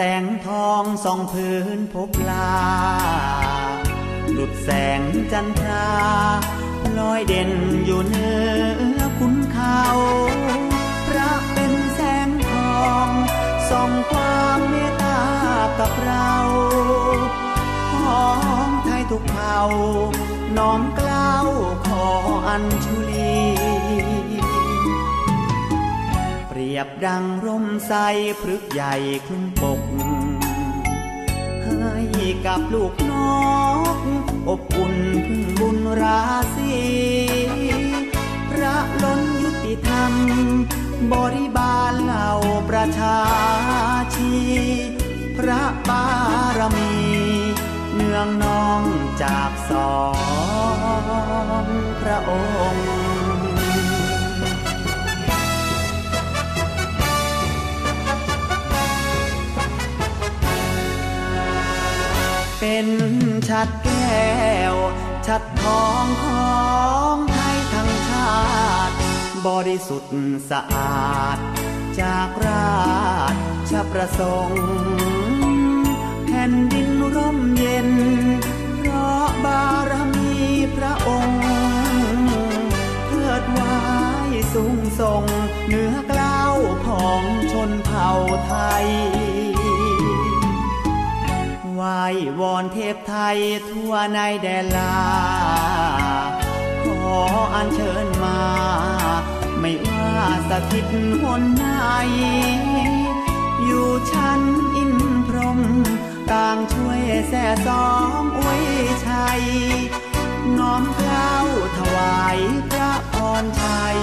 แสงทองส่องพื้นพบลา หลุดแสงจันทราลอยเด่นอยู่เนื้อคุณเขาพระเป็นแสงทองส่องความเมตตากับเราของไทยทุกเผ่าน้อมกล้าวขออัญชุลี รียบดังร่มใสพฤกใหญ่คลุมปก ให้กับลูกนก อบอุ่นพึ่งบุญราศีพระล้นยุติธรรม บริบาลเหล่าประชาชี พระบารมี เนืองนองจากสองพระองค์ เป็นชัดแก้ว ชัดทองของไทยทั้งชาติ บริสุทธิ์สะอาด จากราชประสงค์แผ่นดินร่มเย็น เพราะบารมีพระองค์เทิดไว้สูงส่งเหนือกล้าวของชนเผ่าไทย ไหววอนเทพไทยทั่วในแดนลา ขออัญเชิญมา ไม่ว่าสถิตหนไหนอยู่ชั้นอินพรม ต่างช่วยแส่สองอวยชัย น้อมเกล้าถวายพระพรชัย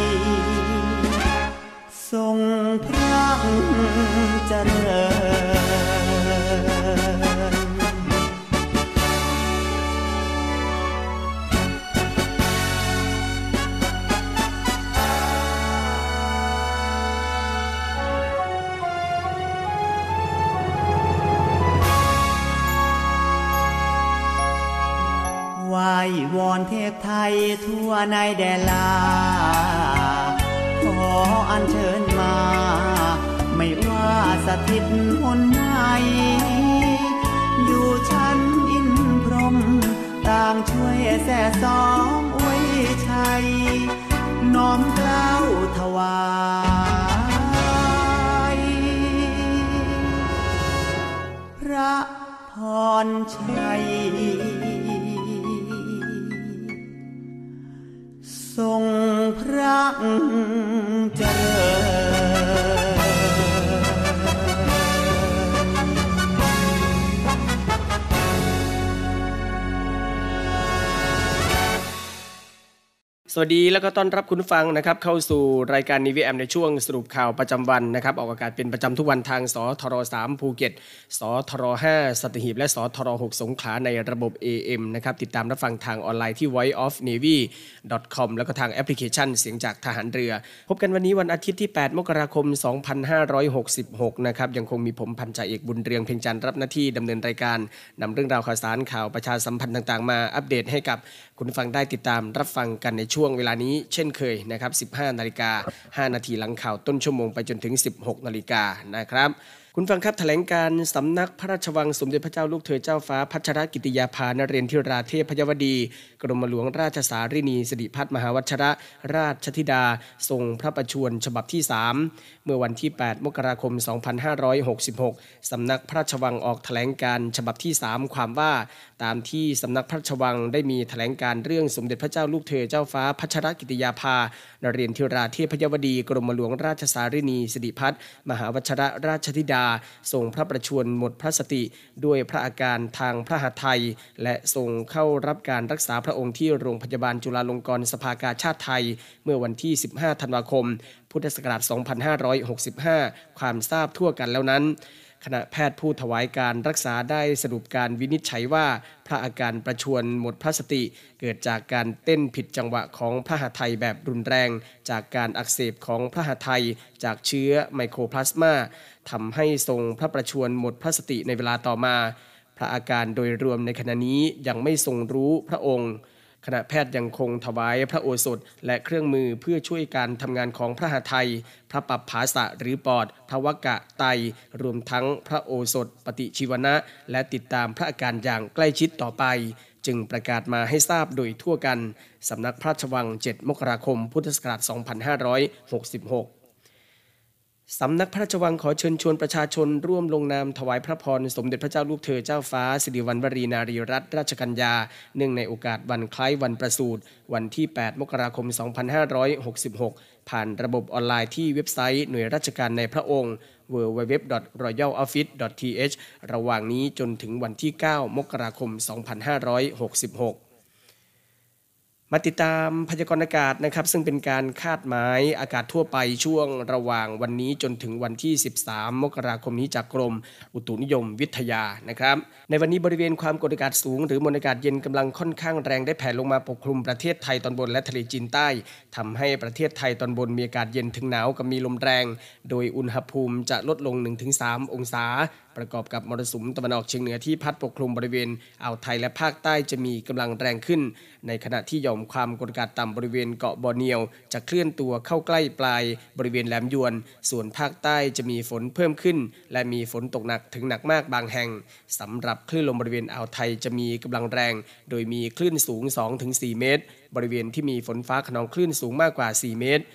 ทรงพระเจริย วอนเทพไทยทั่วในแดนลา ขออัญเชิญมา ไม่ว่าสถิตหนไหนอยู่ชั้นอินพรม ต่างช่วยแส่สองอวยชัย น้อมกล้าวถวายพระพรชัย ทรงพระเจริญ สวัสดีแล้วก็ต้อนรับคุณฟังนะครับเข้าสู่รายการนีวีแอมในช่วงสรุปข่าวประจำวันนะครับออกอากาศเป็นประจำทุกวันทางสทร3ภูเก็ตสทร5สัตหีบและสทร6สงขลาในระบบ AM นะครับติดตามรับฟังทางออนไลน์ที่ voiceofnavy.com แล้วก็ทางแอปพลิเคชันเสียงจากทหารเรือ พบกันวันนี้วันอาทิตย์ที่ 8 มกราคม 2566 นะครับยังคงมีผมพันจ่าเอกบุญเรืองเพ็งจันทร์รับหน้าที่ดำเนินรายการนำเรื่องราวข่าวสารข่าวประชาสัมพันธ์ต่างๆ มาอัปเดตให้กับคุณฟังได้ติดตามรับฟังกันในช่วงวงเวลานี้เช่นเคยนะครับ 15 นาฬิกา 5 นาทีหลังข่าวต้นชั่วโมงไปจนถึง 16 นาฬิกานะครับ คุณฟังครับแถลงการสำนักพระราชวังสมเด็จพระเจ้าลูกเธอเจ้าฟ้าพัชรกิติยาภานเรนทิราเทพยวดี กรมหลวงราชสารินีสิริพัฒมหาวัชระราชธิดา ทรงพระประชวรฉบับที่ 3 เมื่อวันที่ 8 มกราคม 2566 สำนักพระราชวังออกแถลงการฉบับที่ 3 ความว่าตามที่สำนักพระราชวังได้มีแถลงการเรื่องสมเด็จพระเจ้าลูกเธอเจ้าฟ้าพัชรกิติยาภานเรนทิราเทพยวดี กรมหลวงราชสารินีสิริพัฒน์มหาวัชระราชธิดา ทรงพระประชวรหมดพระสติ ด้วยพระอาการทางพระหัตถ์ไทย และทรงเข้ารับการรักษาพระองค์ที่โรงพยาบาลจุฬาลงกรณ์สภากาชาติไทย เมื่อวันที่ 15 ธันวาคม พุทธศักราช 2565 ความทราบทั่วกันแล้วนั้น คณะแพทย์ผู้ถวายการรักษาได้สรุปการวินิจฉัยว่าพระอาการประชวรหมดพระสติ เกิดจากการเต้นผิดจังหวะของพระหัตถ์ไทยแบบรุนแรง จากการอักเสบของพระหัตถ์ไทย จากเชื้อไมโครพลาสมาทำให้ทรงพระประชวรหมดพระสติในเวลาต่อมา พระอาการโดยรวมในขณะนี้ยังไม่ทรงรู้พระองค์ คณะแพทย์ยังคงถวายพระโอสถและเครื่องมือเพื่อช่วยการทำงานของพระหาไทยพระปับภาษะหรือปอดพระวกะไต รวมทั้งพระโอสถ ปฏิชีวนะ และติดตามพระอาการอย่างใกล้ชิดต่อไป จึงประกาศมาให้ทราบโดยทั่วกัน สำนักพระราชวัง 7 มกราคม พุทธศักราช 2566 สำนักพระราชวังขอเชิญชวนประชาชนร่วมลงนามถวายพระพร สมเด็จพระเจ้าลูกเธอเจ้าฟ้า สิริวัณวรีนารีรัตนราชกัญญา เนื่องในโอกาสวันคล้ายวันประสูติวันที่ 8 มกราคม 2566 ผ่านระบบออนไลน์ที่เว็บไซต์หน่วยราชการในพระองค์ www.royaloffice.th ระหว่างนี้จนถึงวันที่ 9 มกราคม 2566 มาติดตามพยากรณ์อากาศนะครับ ซึ่งเป็นการคาดหมายอากาศทั่วไปช่วงระหว่างวันนี้จนถึงวันที่ 13 มกราคมนี้จากกรม อุตุนิยมวิทยานะครับ ในวันนี้บริเวณความกดอากาศสูง หรือมวลอากาศเย็นกำลังค่อนข้างแรงได้แผ่ลงมาปกคลุมประเทศไทยตอนบนและทะเลจีนใต้ทำให้ประเทศไทยตอนบนมีอากาศเย็นถึงหนาวกับมีลมแรง โดยอุณหภูมิจะลดลง 1-3 องศา ประกอบกับมรสุมตะวันออกเฉียงเหนือที่พัดปกคลุมบริเวณอ่าวไทยและภาคใต้จะมีกำลังแรงขึ้น ในขณะที่หย่อมความกดอากาศต่ำบริเวณเกาะบอร์เนียว จะเคลื่อนตัวเข้าใกล้ปลายบริเวณแหลมยวน ส่วนภาคใต้จะมีฝนเพิ่มขึ้น และมีฝนตกหนักถึงหนักมากบางแห่งสำหรับคลื่นลมบริเวณอ่าวไทยจะมีกำลังแรง โดยมีคลื่นสูง 2-4 เมตร บริเวณที่มีฝนฟ้าขนองคลื่นสูงมากกว่า 4 เมตร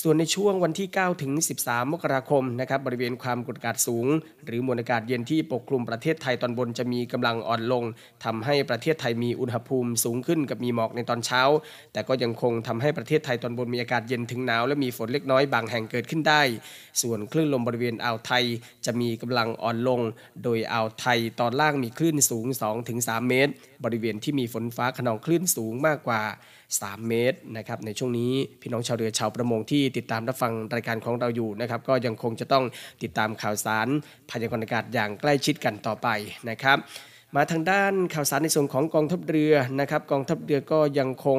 ส่วนในช่วงวันที่ 9 ถึง 13 มกราคมนะครับบริเวณความกดอากาศสูง หรือมวลอากาศเย็นที่ปกคลุมประเทศไทยตอนบนจะมีกำลังอ่อนลงทำให้ประเทศไทยมีอุณหภูมิสูงขึ้นกับมีหมอกในตอนเช้า แต่ก็ยังคงทำให้ประเทศไทยตอนบนมีอากาศเย็นถึงหนาวและมีฝนเล็กน้อยบางแห่งเกิดขึ้นได้ ส่วนคลื่นลมบริเวณอ่าวไทยจะมีกำลังอ่อนลง โดยอ่าวไทยตอนล่างมีคลื่นสูง 2-3 เมตร บริเวณที่มีฝนฟ้าขนองคลื่นสูงมากกว่า 3 เมตรนะครับในช่วงนี้พี่น้องชาวเรือชาวประมงที่ติดตามรับฟังรายการของเราอยู่นะครับก็ยังคงจะต้องติดตามข่าวสารพยากรณ์อากาศอย่างใกล้ชิดกันต่อไปนะครับ มาทางด้านข่าวสารในส่วนของกองทัพเรือนะครับกองทัพเรือก็ยังคง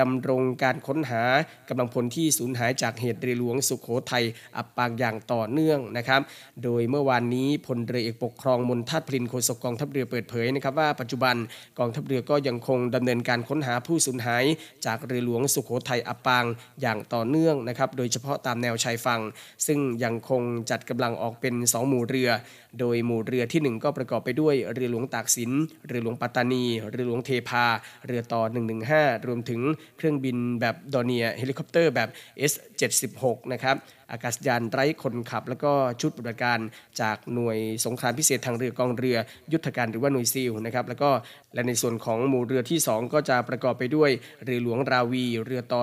ดำรงการค้นหากำลังพลที่สูญหายจากเหตุเรือหลวงสุโขทัยอับปางอย่างต่อเนื่องนะครับ โดยเมื่อวานนี้พลเรือเอกปกครองมนทัพพลินโฆษกกองทัพเรือเปิดเผยนะครับว่าปัจจุบันกองทัพเรือก็ยังคงดำเนินการค้นหาผู้สูญหาย จากเรือหลวงสุโขทัยอับปางอย่างต่อเนื่องนะครับ โดยเฉพาะตามแนวชายฝั่งซึ่งยังคงจัดกำลังออกเป็น 2 หมู่เรือ โดยหมู่เรือทีหนึ่1 ก็ประกอบไปด้วยเรือหลวงตากสิน เรือหลวงปัตตานี เรือหลวงเทพา เรือต่อ 115 รวมถึงเครื่องบินแบบ Dornier เฮลิคอปเตอร์แบบ S76 นะครับ อากาศยานไร้คนขับ แล้วก็ชุดปฏิบัติการจากหน่วยสงครามพิเศษทางเรือกองเรือยุทธการหรือว่าหน่วยซีลนะครับแล้วก็และในส่วนของหมู่เรือที่ 2 ก็จะประกอบไปด้วยเรือหลวงราวี เรือต่อ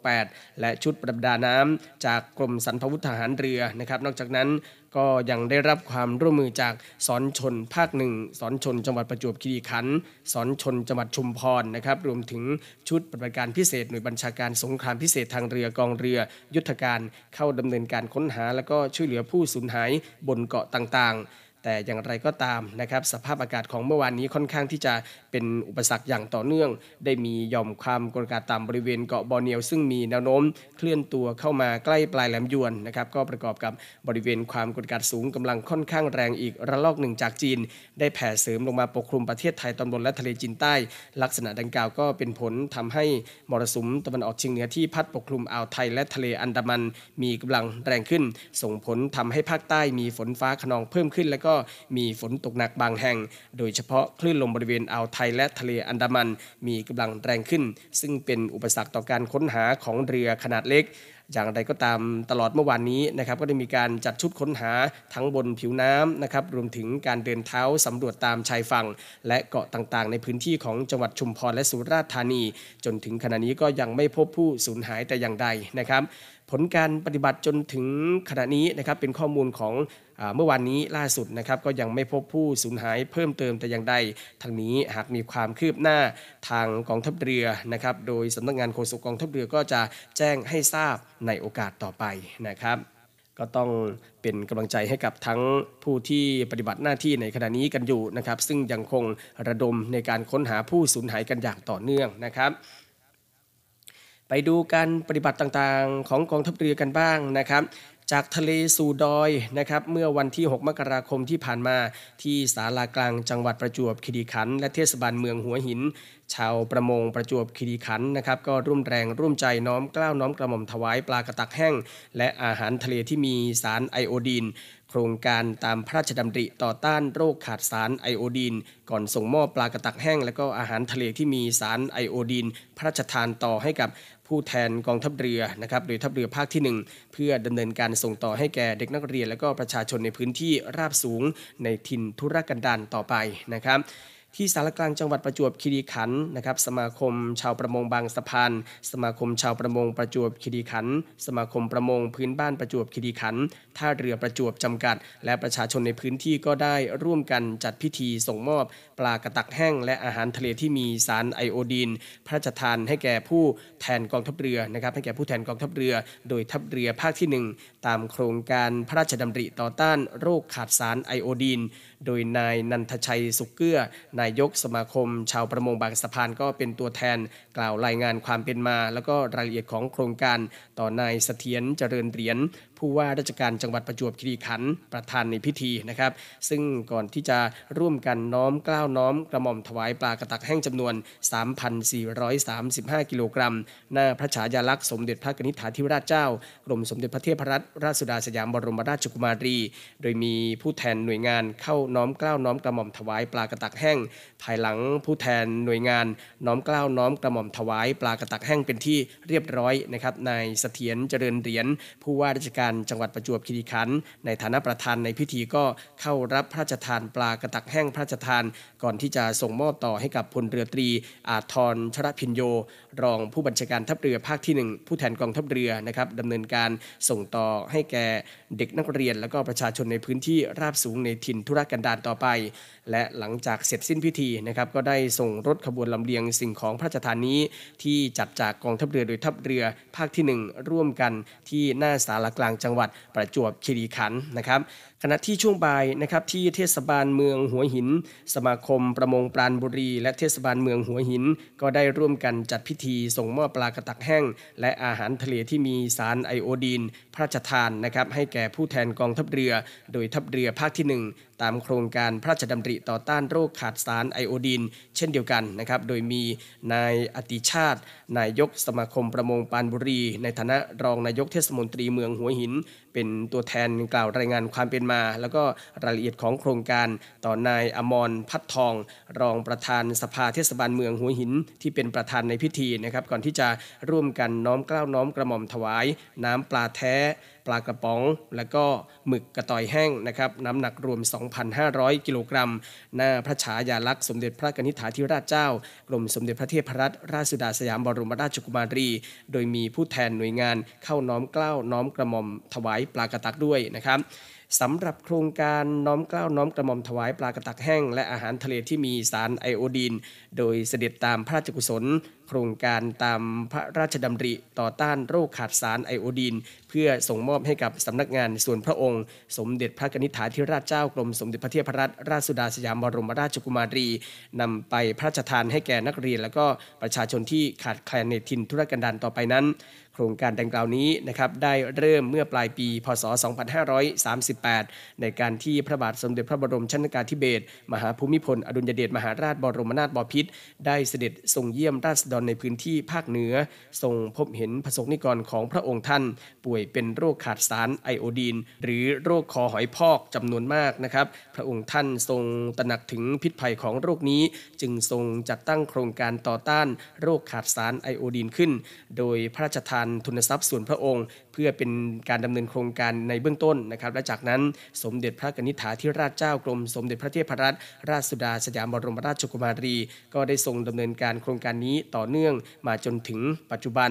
268 และชุดประดาน้ำจากกรมสรรพาวุธทหารเรือนะครับ นอกจากนั้นก็ยังได้รับความร่วมมือจากสอนชนภาคหนึ่งสอนชนจังหวัดประจวบคีรีขันธ์สอนชนจังหวัดชุมพรนะครับรวมถึงชุดปฏิบัติการพิเศษหน่วยบัญชาการสงครามพิเศษทางเรือกองเรือ ยุทธการเข้าดำเนินการค้นหาและก็ช่วยเหลือผู้สูญหายบนเกาะต่างๆ แต่อย่างไรก็ตามนะครับสภาพอากาศของเมื่อวานนี้ค่อนข้างที่จะเป็นอุปสรรคอย่างต่อเนื่อง ได้มีย่อมความกดอากาศต่ำบริเวณเกาะบอร์เนียวซึ่งมีแนวโน้มเคลื่อนตัวเข้ามาใกล้ปลายแหลมยวนนะครับก็ประกอบกับบริเวณความกดอากาศสูงกำลังค่อนข้างแรงอีกระลอกหนึ่งจากจีน ได้แผ่เสริมลงมาปกคลุมประเทศไทยตอนบนและทะเลจีนใต้ ลักษณะดังกล่าวก็เป็นผลทำให้มรสุมตะวันออกเฉียงเหนือที่พัดปกคลุมอ่าวไทยและทะเลอันดามัน มีกำลังแรงขึ้น ส่งผลทำให้ภาคใต้มีฝนฟ้าขนองเพิ่มขึ้นและก็มีฝนตกหนักบางแห่ง โดยเฉพาะคลื่นลมบริเวณอ่าวไทยและทะเลอันดามันมีกำลังแรงขึ้น ซึ่งเป็นอุปสรรคต่อการค้นหาของเรือขนาดเล็กอย่างไรก็ตามตลอดเมื่อวานนี้นะครับก็ได้มีการจัดชุดค้นหาทั้งบนผิวน้ำนะครับรวมถึงการเดินเท้าสำรวจตามชายฝั่ง และเกาะต่างๆ ในพื้นที่ของจังหวัดชุมพรและสุราษฎร์ธานี จนถึงขณะนี้ก็ยังไม่พบผู้สูญหายแต่อย่างใดนะครับ ผลการปฏิบัติจนถึงขณะนี้นะครับเป็นข้อมูลของเมื่อวานนี้ล่าสุดนะครับก็ยังไม่พบผู้สูญหายเพิ่มเติมแต่อย่างใดทางนี้หากมีความคืบหน้าทางกองทัพเรือนะครับโดยสำนักงานโฆษกกองทัพเรือก็จะแจ้งให้ทราบในโอกาสต่อไปนะครับก็ต้องเป็นกำลังใจให้กับทั้งผู้ที่ปฏิบัติหน้าที่ในขณะนี้กันอยู่นะครับ ซึ่งยังคงระดมในการค้นหาผู้สูญหายกันอย่างต่อเนื่องนะครับ ไปดูการปฏิบัติต่างๆ ของกองทัพเรือกันบ้างนะครับจากทะเลสู่ดอยนะครับเมื่อวันที่ 6 มกราคมที่ผ่านมาที่ศาลากลางจังหวัดประจวบคีรีขันธ์และเทศบาลเมืองหัวหิน ชาวประมงประจวบคีรีขันธ์นะครับก็ร่วมแรงร่วมใจน้อมกล้าวน้อมกระหม่อมถวายปลากระตักแห้ง และอาหารทะเลที่มีสารไอโอดีน โครงการตามพระราชดำริต่อต้านโรคขาดสารไอโอดีน ก่อนส่งมอบปลากระตักแห้ง และก็อาหารทะเลที่มีสารไอโอดีน พระราชทานต่อให้กับ ผู้แทนกองทัพเรือนะครับโดยทัพเรือภาคที่ 1 เพื่อดำเนินการส่งต่อให้แก่เด็กนักเรียน และก็ประชาชนในพื้นที่ราบสูงในถิ่นทุรกันดารต่อไปนะครับ ที่สารกลางจังหวัดประจวบคีรีขันธ์นะครับสมาคมชาวประมงบางสะพานสมาคมชาวประมงประจวบคีรีขันธ์สมาคมประมงพื้นบ้านประจวบคีรีขันธ์ท่าเรือประจวบจำกัด และประชาชนในพื้นที่ก็ได้ร่วมกันจัดพิธีส่งมอบปลากระตักแห้ง และอาหารทะเลที่มีสารไอโอดีน พระราชทานให้แก่ผู้แทนกองทัพเรือนะครับให้แก่ผู้แทนกองทัพเรือ โดยทัพเรือภาคที่ 1 ตามโครงการพระราชดำริต่อต้านโรคขาดสารไอโอดีน โดยนายนันทชัยสุกเกื้อ นายกสมาคม ชาวประมงบางสะพานก็เป็นตัวแทน กล่าวรายงานความเป็นมา แล้วก็รายละเอียดของโครงการต่อนายเสถียรเจริญเหรียญ ผู้ว่าราชการจังหวัดประจวบคีรีขันธ์ประธานในพิธีนะครับ ซึ่งก่อนที่จะร่วมกันน้อมกล้าวน้อมกระหม่อมถวายปลากระตักแห้งจำนวน 3,435 กิโลกรัม หน้าพระฉายาลักษณ์สมเด็จพระกนิษฐาธิราชเจ้ากรมสมเด็จพระเทพรัตนราชสุดาสยามบรมราชกุมารี โดยมีผู้แทนหน่วยงานเข้าน้อมกล้าวน้อมกระหม่อมถวายปลากระตักแห้ง ภายหลังผู้แทนหน่วยงานน้อมกล้าวน้อมกระหม่อมถวายปลากระตักแห้งเป็นที่เรียบร้อยนะครับนายเสถียรเจริญเหรียญผู้ว่าราชการจังหวัดประจวบคีรีขันธ์ในฐานะประธานในพิธีก็เข้ารับพระราชทานปลากระตักแห้งพระราชทาน ก่อนที่จะส่งมอบต่อให้กับพลเรือตรี อาทรชรพินโย รองผู้บัญชาการทัพเรือภาคที่ 1 ผู้แทนกองทัพเรือนะครับดำเนินการส่งต่อให้แก่เด็กนักเรียน และก็ประชาชนในพื้นที่ราบสูงในถิ่นธุรกันดารต่อไป และหลังจากเสร็จสิ้นพิธีนะครับก็ได้ส่งรถขบวนลำเลียงสิ่งของพระราชทานนี้ที่จัดจากกองทัพเรือโดยทัพเรือภาคที่ 1 ร่วมกันที่หน้าศาลากลางจังหวัดประจวบคีรีขันธ์นะครับ ขณะที่ช่วงบ่ายนะครับที่เทศบาลเมืองหัวหิน สมาคมประมงปราณบุรี และเทศบาลเมืองหัวหิน ก็ได้ร่วมกันจัดพิธีส่งมอบปลากระตักแห้ง และอาหารทะเลที่มีสารไอโอดีน พระราชทานนะครับให้แก่ผู้แทนกองทัพเรือ โดยทัพเรือภาคที่ 1 ตามโครงการพระราชดำริต่อต้านโรคขาดสารไอโอดีน เช่นเดียวกันนะครับโดยมีนายอติชาติ นายกสมาคมประมงปานบุรี ในฐานะรองนายกเทศมนตรีเมืองหัวหินเป็นตัวแทนกล่าวรายงานความเป็นมา แล้วก็รายละเอียดของโครงการต่อนายอมรพัฒทอง รองประธานสภาเทศบาลเมืองหัวหินที่เป็นประธานในพิธีนะครับ ก่อนที่จะร่วมกันน้อมเกล้าน้อมกระหม่อมถวาย น้ำปลาแท้ ลากระป๋อง และก็หมึกกระต่อยแห้งนะครับน้ำหนักรวม 2,500 กิโลกรัม หน้าพระฉายาลักษณ์สมเด็จพระกนิษฐาธิราชเจ้า กรมสมเด็จพระเทพรัตนราชสุดาสยามบรมราชกุมารี โดยมีผู้แทนหน่วยงานเข้าน้อมเกล้าน้อมกระหม่อมถวายปลากระตักด้วยนะครับสำหรับโครงการน้อมเกล้าน้อมกระหม่อมถวายปลากระตักแห้ง และอาหารทะเลที่มีสารไอโอดีน โดยเสด็จตามพระราชกุศล โครงการตามพระราชดำริต่อต้านโรคขาดสารไอโอดีน เพื่อส่งมอบให้กับสำนักงานส่วนพระองค์ สมเด็จพระกนิษฐาธิราชเจ้ากรมสมเด็จพระเทพรัตนราชสุดาสยามบรมราชกุมารีนำไปพระราชทานให้แก่นักเรียน และก็ประชาชนที่ขาดแคลนในถิ่นธุรกันดารต่อไปนั้น ครงการดังกล่าวนี้นะครับได้เริ่มเมื่อปลายปี พศ 2538 ในการที่พระบาทสมเด็จพระบรมชนกาธิเบศรมหาภูมิพล อดุลยเดชมหาราชบรมนาถบพิตรได้เสด็จทรงเยี่ยมราษฎรในพื้นที่ภาคเหนือทรงพบเห็นประสบนิกรของพระองค์ท่าน ป่วยเป็นโรคขาดสารไอโอดีน หรือโรคคอหอยพอกจำนวนมากนะครับ พระองค์ท่านทรงตระหนักถึงพิษภัยของโรคนี้ จึงทรงจัดตั้งโครงการต่อต้านโรคขาดสารไอโอดีนขึ้น โดยพระราชทานทุนทรัพย์ส่วนพระองค์เพื่อเป็นการดำเนินโครงการในเบื้องต้นนะครับและจากนั้นสมเด็จพระกนิษฐาธิราชเจ้ากรมสมเด็จพระเทพรัตนราชสุดาสยามบรมราชกุมารี ก็ได้ทรงดำเนินการโครงการนี้ต่อเนื่องมาจนถึงปัจจุบัน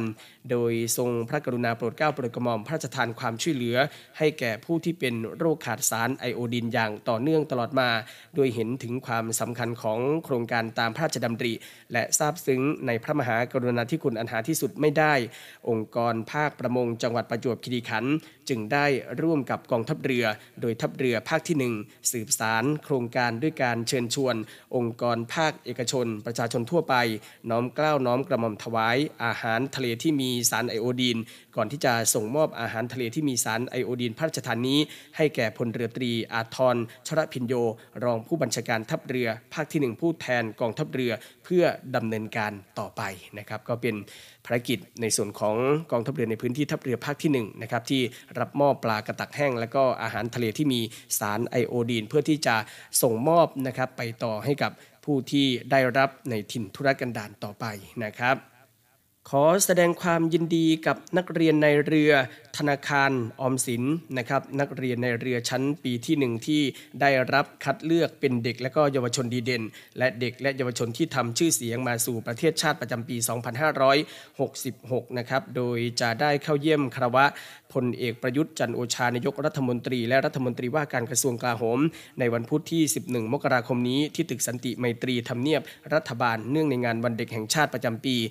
โดยทรงพระกรุณาโปรดเกล้าโปรดกระหม่อมพระราชทานความช่วยเหลือ ให้แก่ผู้ที่เป็นโรคขาดสารไอโอดีนอย่างต่อเนื่องตลอดมา โดยเห็นถึงความสำคัญของโครงการตามพระราชดำริ และทราบซึ้งในพระมหากรุณาธิคุณอันหาที่สุดไม่ได้ องค์กรภาคประมงจังหวัดประจวบคีรีขันธ์ จึงได้ร่วมกับกองทัพเรือ โดยทัพเรือภาคที่ 1 สืบสารโครงการด้วยการเชิญชวน องค์กรภาคเอกชน ประชาชนทั่วไป น้อมกล้าวน้อมกระหม่อมถวาย อาหารทะเลที่มีสารไอโอดีน ก่อนที่จะส่งมอบอาหารทะเลที่มีสารไอโอดีนพระราชทานนี้ ให้แก่พลเรือตรีอาทรชรพินโย รองผู้บัญชาการทัพเรือ ภาคที่ 1 ผู้แทนกองทัพเรือเพื่อดำเนินการต่อไปนะครับก็เป็นภารกิจในส่วนของกองทัพเรือในพื้นที่ทัพเรือภาคที่1นะครับที่รับมอบปลากระตักแห้ง และก็อาหารทะเลที่มีสารไอโอดีน เพื่อที่จะส่งมอบนะครับไปต่อให้กับผู้ที่ได้รับในถิ่นธุรกันดารต่อไปนะครับขอแสดงความยินดีกับนักเรียนในเรือธนาคารออมสินนะครับนักเรียนในเรือชั้นปีที่หนึ่งที่ได้รับคัดเลือกเป็นเด็กและก็เยาวชนดีเด่น และเด็กและเยาวชนที่ทำชื่อเสียงมาสู่ประเทศชาติประจำปี 2566 นะครับโดยจะได้เข้าเยี่ยมคารวะ พลเอกประยุทธ์จันโอชานายกรัฐมนตรี และรัฐมนตรีว่าการกระทรวงกลาโหม ในวันพุธที่ 11 มกราคมนี้ที่ตึกสันติไมตรีทำเนียบรัฐบาลเนื่องในงานวันเด็กแห่งชาติประจำปี 2566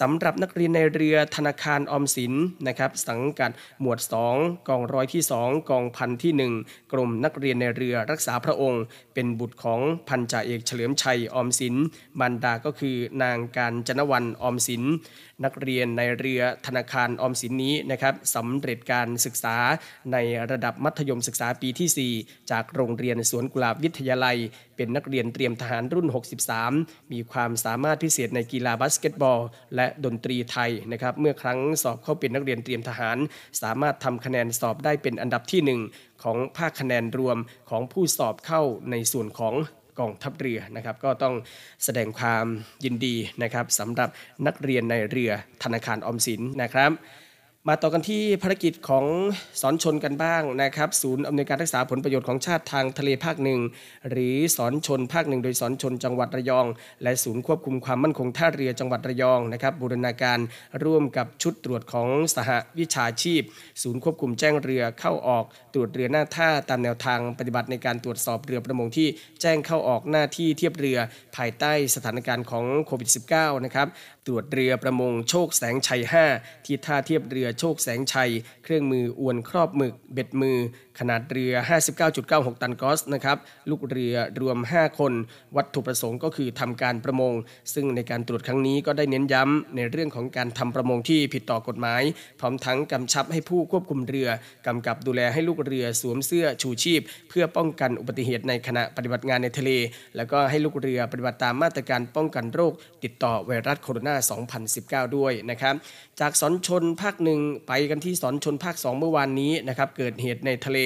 สำหรับนักเรียนในเรือธนาคารออมสินนะครับสังกัดหมวด 2 กองร้อยที่ 2 กองพันที่ 1 กรมนักเรียนในเรือรักษาพระองค์ เป็นบุตรของพันจ่าเอกเฉลิมชัยออมสินมารดาก็คือนางการจนวันออมสิน นักเรียนในเรือธนาคารออมสินนี้นะครับสำเร็จการศึกษาในระดับมัธยมศึกษาปีที่ 4 จากโรงเรียนสวนกุหลาบวิทยาลัย เป็นนักเรียนเตรียมทหารรุ่น 63 มีความสามารถพิเศษในกีฬาบาสเกตบอล และดนตรีไทยนะครับเมื่อครั้งสอบเข้าเป็นนักเรียนเตรียมทหาร สามารถทำคะแนนสอบได้เป็นอันดับที่ 1 ของภาคคะแนนรวมของผู้สอบเข้าในส่วนของ กองทัพเรือนะครับ ก็ต้องแสดงความยินดีนะครับสำหรับนักเรียนนายเรือธนาคารออมสินนะครับ มาต่อกันที่ภารกิจของสอนชนกันบ้างนะครับ ศูนย์อำนวยการรักษาผลประโยชน์ของชาติทางทะเลภาคหนึ่งหรือสอนชนภาคหนึ่งโดยสอนชนจังหวัดระยอง และศูนย์ควบคุมความมั่นคงท่าเรือจังหวัดระยองนะครับบูรณาการร่วมกับชุดตรวจของสหวิชาชีพ ศูนย์ควบคุมแจ้งเรือเข้าออก ตรวจเรือหน้าท่าตามแนวทางปฏิบัติในการตรวจสอบเรือประมงที่แจ้งเข้าออกหน้าที่เทียบเรือ ภายใต้สถานการณ์ของโควิด -19 นะครับ ตรวจเรือประมงโชคแสงชัย 5 ที่ท่าเทียบเรือโชคแสงชัย เครื่องมืออวนครอบหมึก เบ็ดมือ ขนาดเรือ 59.96 ตันกอสนะครับลูกเรือรวม 5 คน วัตถุประสงค์ก็คือทำการประมง ซึ่งในการตรวจครั้งนี้ก็ได้เน้นย้ำในเรื่องของการทำประมงที่ผิดต่อกฎหมาย พร้อมทั้งกำชับให้ผู้ควบคุมเรือกำกับดูแลให้ลูกเรือสวมเสื้อชูชีพ เพื่อป้องกันอุบัติเหตุในขณะปฏิบัติงานในทะเล แล้วก็ให้ลูกเรือปฏิบัติตามมาตรการป้องกันโรค ติดต่อไวรัสโคโรนา2019 ด้วยนะครับ จากสอนชนภาคหนึ่งไปกันที่สอนชนภาค 2 เมื่อวานนี้นะครับเกิดเหตุในทะเล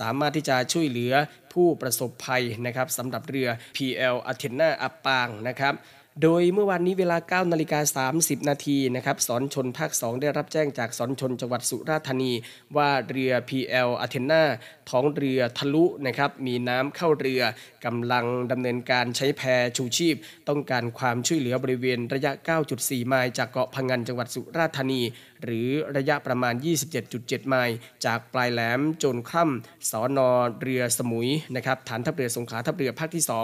สามารถที่จะช่วยเหลือผู้ประสบภัยนะครับสำหรับเรือ PL Athena อับปางนะครับ โดยเมื่อวานนี้เวลา9นาฬิกา30 นาทีนะครับสอนชนภาค 2 ได้รับแจ้งจากสอนชนจังหวัดสุราษฎร์ธานี ว่าเรือ PL Athena ท้องเรือทะลุนะครับมีน้ำเข้าเรือกำลังดำเนินการใช้แพชูชีพ ต้องการความช่วยเหลือบริเวณระยะ 9.4 ไมล์จากเกาะพังงานจังหวัดสุราษฎร์ธานี หรือระยะประมาณ 27.7 ไมล์จากปลายแหลมโจนคร่ำสอนอเรือสมุยนะครับฐานทัพเรือสงขลาทัพเรือภาคที่ 2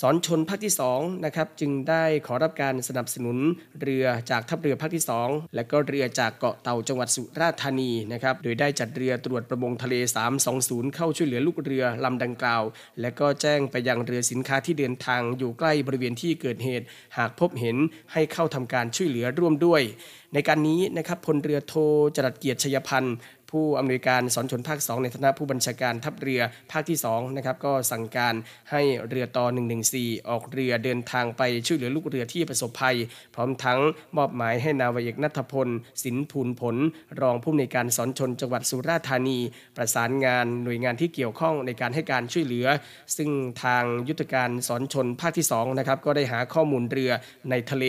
สอนชนภาคที่2นะครับจึงได้ขอรับการสนับสนุนเรือจากทัพเรือภาคที่ 2 และก็เรือจากเกาะเต่าจังหวัดสุราษฎร์ธานีนะครับโดยได้จัดเรือตรวจประมงทะเล 320 เข้าช่วยเหลือลูกเรือลำดังกล่าว และก็แจ้งไปยังเรือสินค้าที่เดินทางอยู่ใกล้บริเวณที่เกิดเหตุ หากพบเห็นให้เข้าทำการช่วยเหลือร่วมด้วย ในการนี้นะครับพลเรือโทจรัสเกียรติชยพันธ์ ผู้อำนวยการสอนชนภาค 2 ในฐานะผู้บัญชาการทัพเรือภาคที่2นะครับก็สั่งการให้เรือต่อ 114 ออกเรือเดินทางไปช่วยเหลือลูกเรือที่ประสบภัย พร้อมทั้งมอบหมายให้นาวเอกนัทพล สินพูนผล รองผู้อำนวยการสอนชนจังหวัดสุราษฎร์ธานี ประสานงานหน่วยงานที่เกี่ยวข้องในการให้การช่วยเหลือ ซึ่งทางยุทธการสอนชนภาคที่2นะครับก็ได้หาข้อมูลเรือในทะเล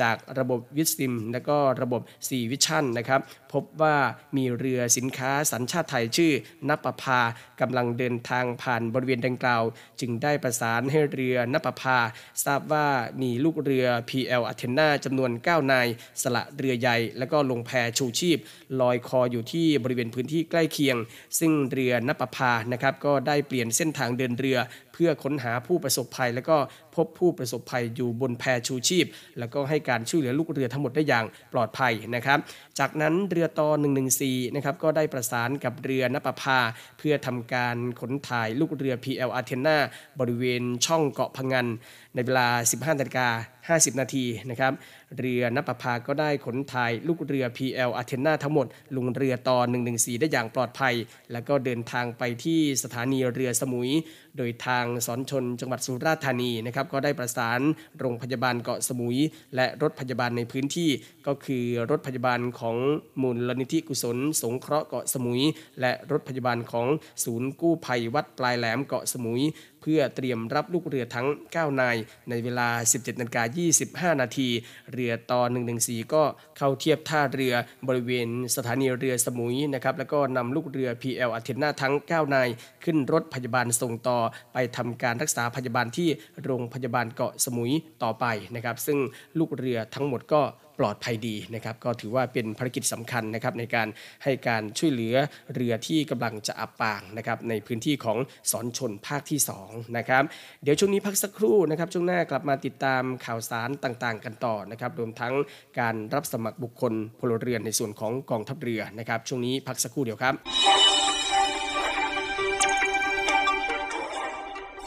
จากระบบวิสซิม และก็ระบบ 4 วิชั่นนะครับพบว่ามีเรือสินค้าสัญชาติไทยชื่อนับประพากำลังเดินทางผ่านบริเวณดังกล่าว จึงได้ประสานให้เรือนับประพา ทราบว่ามีลูกเรือ PL Athena จำนวน 9 นาย สละเรือใหญ่ แล้วก็ลงแพชูชีพ ลอยคออยู่ที่บริเวณพื้นที่ใกล้เคียง ซึ่งเรือนับประพานะครับก็ได้เปลี่ยนเส้นทางเดินเรือเพื่อค้นหาผู้ประสบภัย แล้วก็พบผู้ประสบภัยอยู่บนแพชูชีพ แล้วก็ให้การช่วยเหลือลูกเรือทั้งหมดได้อย่างปลอดภัยนะครับ จากนั้นเรือต่อ 114 นะครับก็ได้ประสานกับเรือนปภา เพื่อทำการขนถ่ายลูกเรือ PL Athena บริเวณช่องเกาะพังงาน ในเวลา 15นาฬิกา50 นาทีนะครับ เรือนปภาก็ได้ขนถ่ายลูกเรือ PL Athena ทั้งหมด ลงเรือต่อ 114 ได้อย่างปลอดภัย แล้วก็เดินทางไปที่สถานีเรือสมุย โดยทางสอนชนจังหวัดสุราษฎร์ธานีนะครับ ก็ได้ประสานโรงพยาบาลเกาะสมุย และรถพยาบาลในพื้นที่ก็คือรถพยาบาลของมูลนิธิกุศล สงเคราะห์เกาะสมุย และรถพยาบาลของศูนย์กู้ภัยวัดปลายแหลมเกาะสมุยเพื่อเตรียมรับลูกเรือทั้ง 9 นาย ในเวลา 17นาฬิกา25 นาที เรือต่อ 114 ก็เข้าเทียบท่าเรือบริเวณสถานีเรือสมุยนะครับแล้วก็นำลูกเรือ PL อัเทนาทั้ง 9 นาย ขึ้นรถพยาบาลส่งต่อ ไปทำการรักษาพยาบาลที่โรงพยาบาลเกาะสมุยต่อไปนะครับซึ่งลูกเรือทั้งหมดก็ ปลอดภัยดีนะครับ ก็ถือว่าเป็นภารกิจสำคัญนะครับในการให้การช่วยเหลือเรือที่กำลังจะอับปางนะครับในพื้นที่ของสอนชนภาคที่2นะครับเดี๋ยวช่วงนี้พักสักครู่นะครับช่วงหน้ากลับมาติดตามข่าวสารต่างๆ กันต่อนะครับรวมทั้งการรับสมัครบุคคลพลเรือนในส่วนของกองทัพเรือนะครับช่วงนี้พักสักครู่เดียวครับ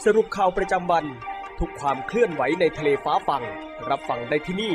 สรุปข่าวประจำวัน ทุกความเคลื่อนไหวในทะเลฟ้าฟัง รับฟังได้ที่นี่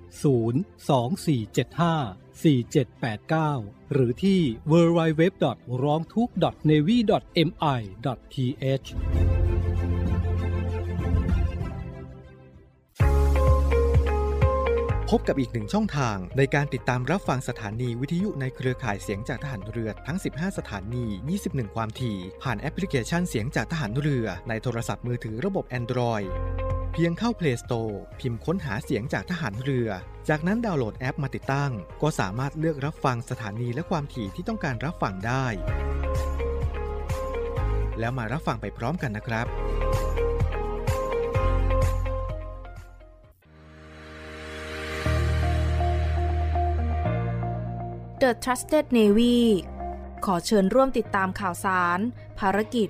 02475 4789 หรือที่ www. ร้องทุก navy mi th พบกับอีกหนึ่งช่องทางในการติดตามรับฟังสถานีวิทยุในเครือข่ายเสียงจากทหารเรือทั้ง 15 สถานี 21 ความถี่ ผ่านแอปพลิเคชันเสียงจากทหารเรือในโทรศัพท์มือถือระบบ Android เพียงเข้า Play Store พิมพ์ค้นหาเสียงจากทหารเรือ จากนั้นดาวน์โหลดแอปมาติดตั้ง ก็สามารถเลือกรับฟังสถานีและความถี่ที่ต้องการรับฟังได้ แล้วมารับฟังไปพร้อมกันนะครับ The Trusted Navy ขอเชิญร่วมติดตามข่าวสาร ภารกิจ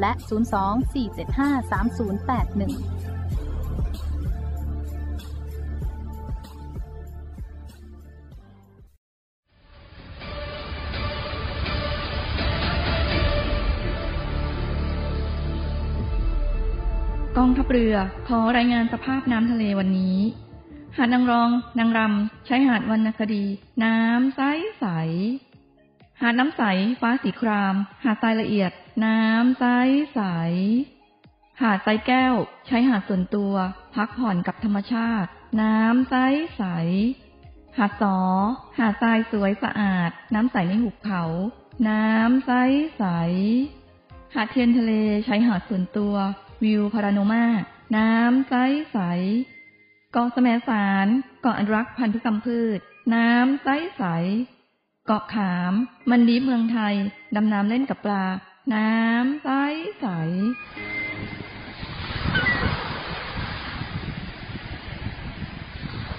และ 02-475-3081กองทัพเรือขอรายงานสภาพน้ำทะเลวันนี้ หาดนางรอง นางรำใช้หาดวรรณคดี น้ำใสใส หาดน้ำใส ฟ้าสีคราม หาดทรายละเอียด น้ำใสใส หาดทรายแก้ว ใช้หาดส่วนตัว พักผ่อนกับธรรมชาติ น้ำใสใส หาดสอ หาดทรายสวยสะอาด น้ำใสในหุบเขา น้ำใสใส หาดเทียนทะเลใช้หาดส่วนตัว วิวพาราโนมา น้ำใสใสเกาะแสมสารเกาะอนุรักษ์พันธุกรรมพืช น้ำใสใส เกาะขาม มันดีเมืองไทย ดำน้ำเล่นกับปลา น้ำใสใส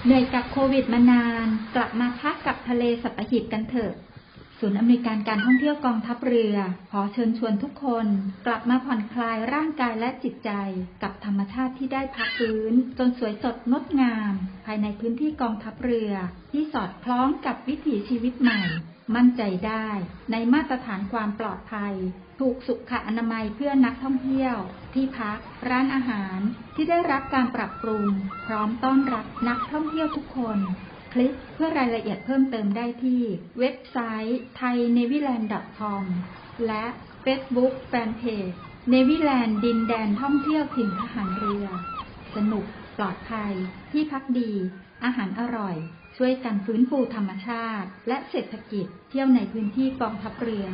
เหนื่อยกับโควิดมานาน กลับมาพักกับทะเลสัตหีบกันเถอะ ศูนย์อำนวยการการท่องเที่ยวกองทัพเรือ ขอเชิญชวนทุกคน กลับมาผ่อนคลายร่างกายและจิตใจ กับธรรมชาติที่ได้พักฟื้น จนสวยสดงดงาม ภายในพื้นที่กองทัพเรือ ที่สอดคล้องกับวิถีชีวิตใหม่ มั่นใจได้ในมาตรฐานความปลอดภัย ถูกสุขอนามัยเพื่อนักท่องเที่ยว ที่พัก ร้านอาหารที่ได้รับการปรับปรุง พร้อมต้อนรับนักท่องเที่ยวทุกคน คลิกเพื่อรายละเอียดเพิ่มเติมได้ที่ เว็บไซต์ thainewiland.com และ Facebook Fanpage เนวิแลนด์ดินแดนท่องเที่ยวถิ่นทหารเรือ สนุกปลอดภัย ที่พักดี อาหารอร่อย ช่วยกันฟื้นฟูธรรมชาติ และเศรษฐกิจ เที่ยวในพื้นที่กองทัพเรือ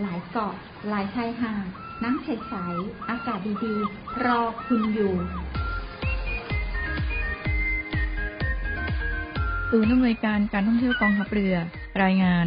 หลายเกาะ หลายชายหาด น้ำใสๆอากาศดีๆ รอคุณอยู่ศูนย์อำนวยการการท่องเที่ยวกองทัพเรือ รายงาน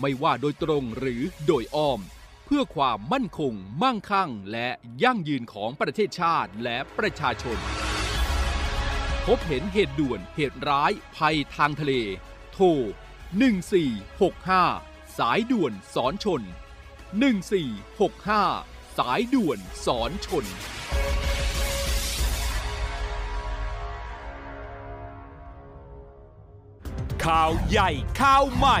ไม่ว่าโดยตรงหรือโดยอ้อม เพื่อความมั่นคง มั่งคั่ง และยั่งยืนของประเทศชาติและประชาชน พบเห็นเหตุด่วนเหตุร้าย ภัยทางทะเล โทร 1465 สายด่วนสอนชน 1465 สายด่วนสอนชนข่าวใหญ่ข่าวใหม่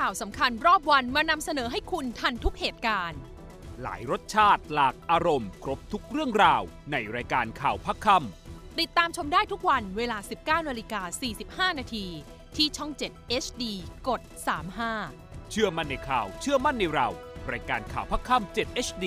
ข่าวสำคัญรอบวันมานำเสนอให้คุณทันทุกเหตุการณ์ หลายรสชาติหลากอารมณ์ ครบทุกเรื่องราว ในรายการข่าวพักคำติดตามชมได้ทุกวันเวลา 19นาฬิกา45 นาที ที่ช่อง 7 HD กด 35 เชื่อมั่นในข่าวเชื่อมั่นในเรา รายการข่าวพักค่ำ7 HD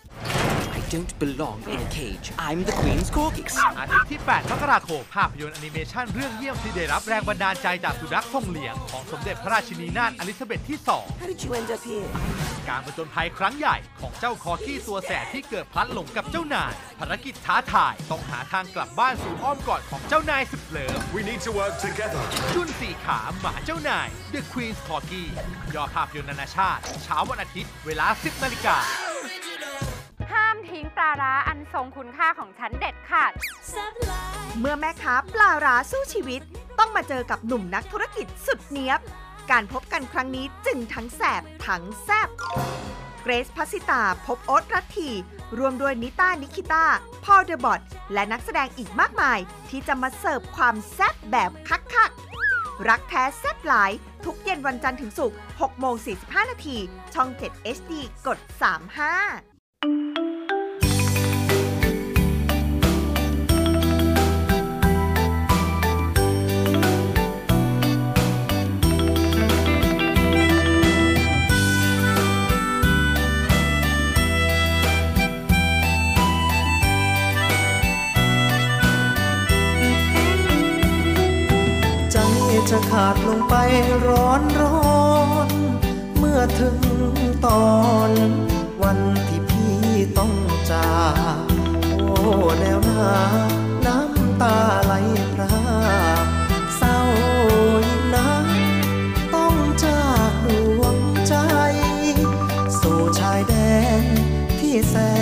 I don't belong in a cage. I'm the Queen's Corgi. อาทิตย์ที่ 8 มกราคม ภาพยนตร์แอนิเมชันเรื่องเยี่ยมที่ได้รับแรงบันดาลใจจากสุนัขทรงเลี้ยง ของสมเด็จพระราชินีนาถเอลิซาเบธที่ How did you end up here? 2 การผจญภัยครั้งใหญ่ของเจ้าคอร์กี้ตัวแสบที่เกิดพลัดหลงกับเจ้านาย ภารกิจท้าทาย ต้องหาทางกลับบ้านสู่อ้อมกอดของเจ้านายสุดเลิฟ We need to work together. จุนสี่ขาหมาเจ้านาย The Queen's Corgi ยอดภาพยนตร์นานาชาติเช้าวันอาทิตย์เวลา 10นาฬิกาห้ามทิ้งปลาร้าอันทรงคุณค่าของฉันเด็ดขาด เมื่อแม่ค้าปลาร้าสู้ชีวิต ต้องมาเจอกับหนุ่มนักธุรกิจสุดเนี้ยบ การพบกันครั้งนี้จึงทั้งแสบทั้งแซบเกรซพัสิตา พบโอ๊ตรัตทีรวมด้วยนิต้า นิคิต้าพอเดอะบอทและนักแสดงอีกมากมาย ที่จะมาเสิร์ฟความแซบแบบคักๆรักแท้แซบหลาย ทุกเย็นวันจันทร์ถึงศุกร์6โมง45 นาที ช่อง 7 HD กด 35 จจะขาดลงไปร้อนร้อน เมื่อถึงตอนวันท โอ้แนวหน้าน้ำตาไหลพราเศร้ายิ่งนะต้องจากดวงใจ สู่ชายแดนที่แสน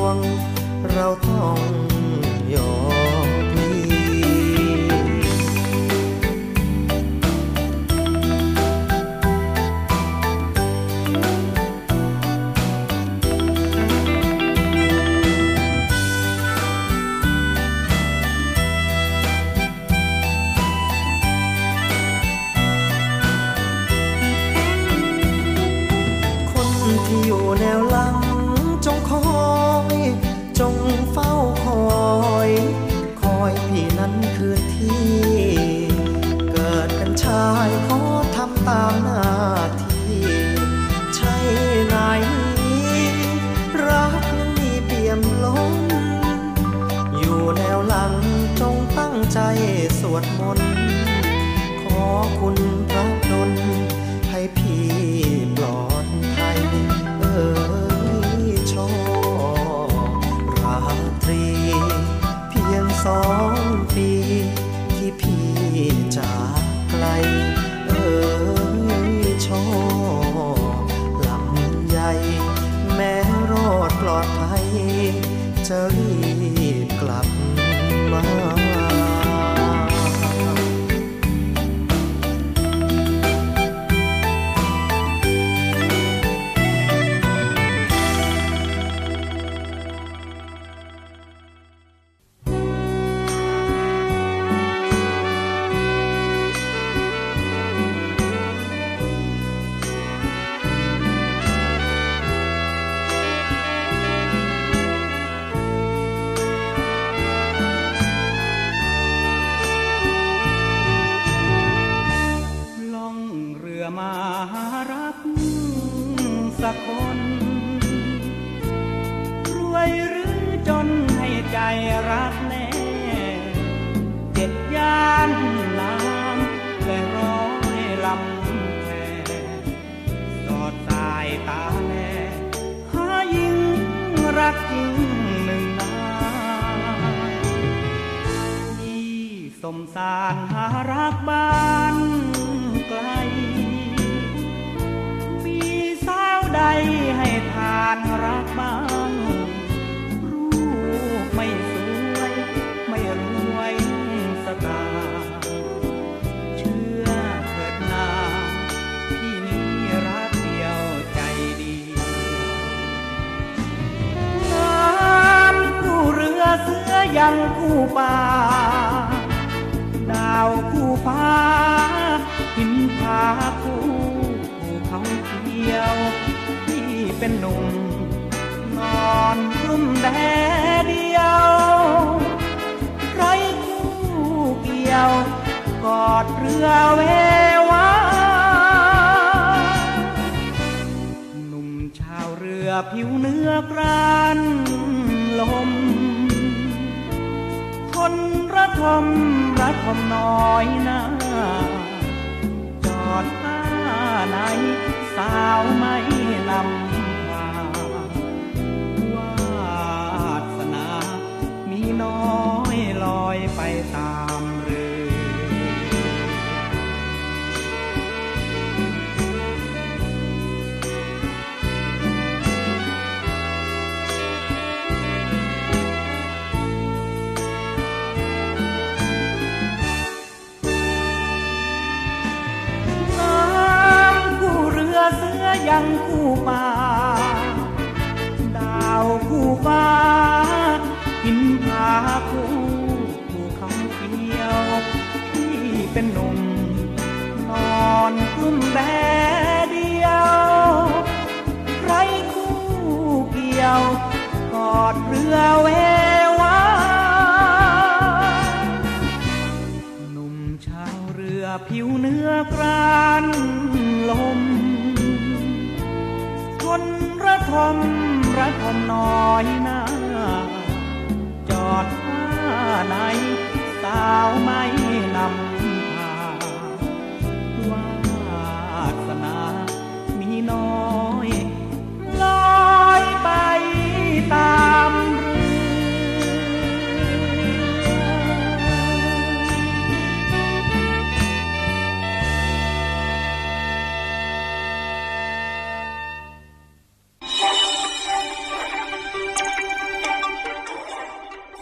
วง เราต้อง มสารหารักบ้านไกล มีสาวใดให้ทานรักบ้างรูปไม่สวย ไม่รวยสตา เชื่อเถิดนาพี่นี้รักเดียวใจดีน้ำผู้เรือเสือยังคู่ป่า ฟ้าหินพาคู่ภูเขาเขียวที่เป็นหนุ่มนอนรุ่มแดดเดียวไรคู่เกี่ยว กอดเรือเววาหนุ่มชาวเรือผิวเนื้อกรันลม ระทมรักทมน้อยนะจอดหน้าในสาว กรานลม คนระทมระทมน้อยหน้า จอดท่าไหนสาวไม่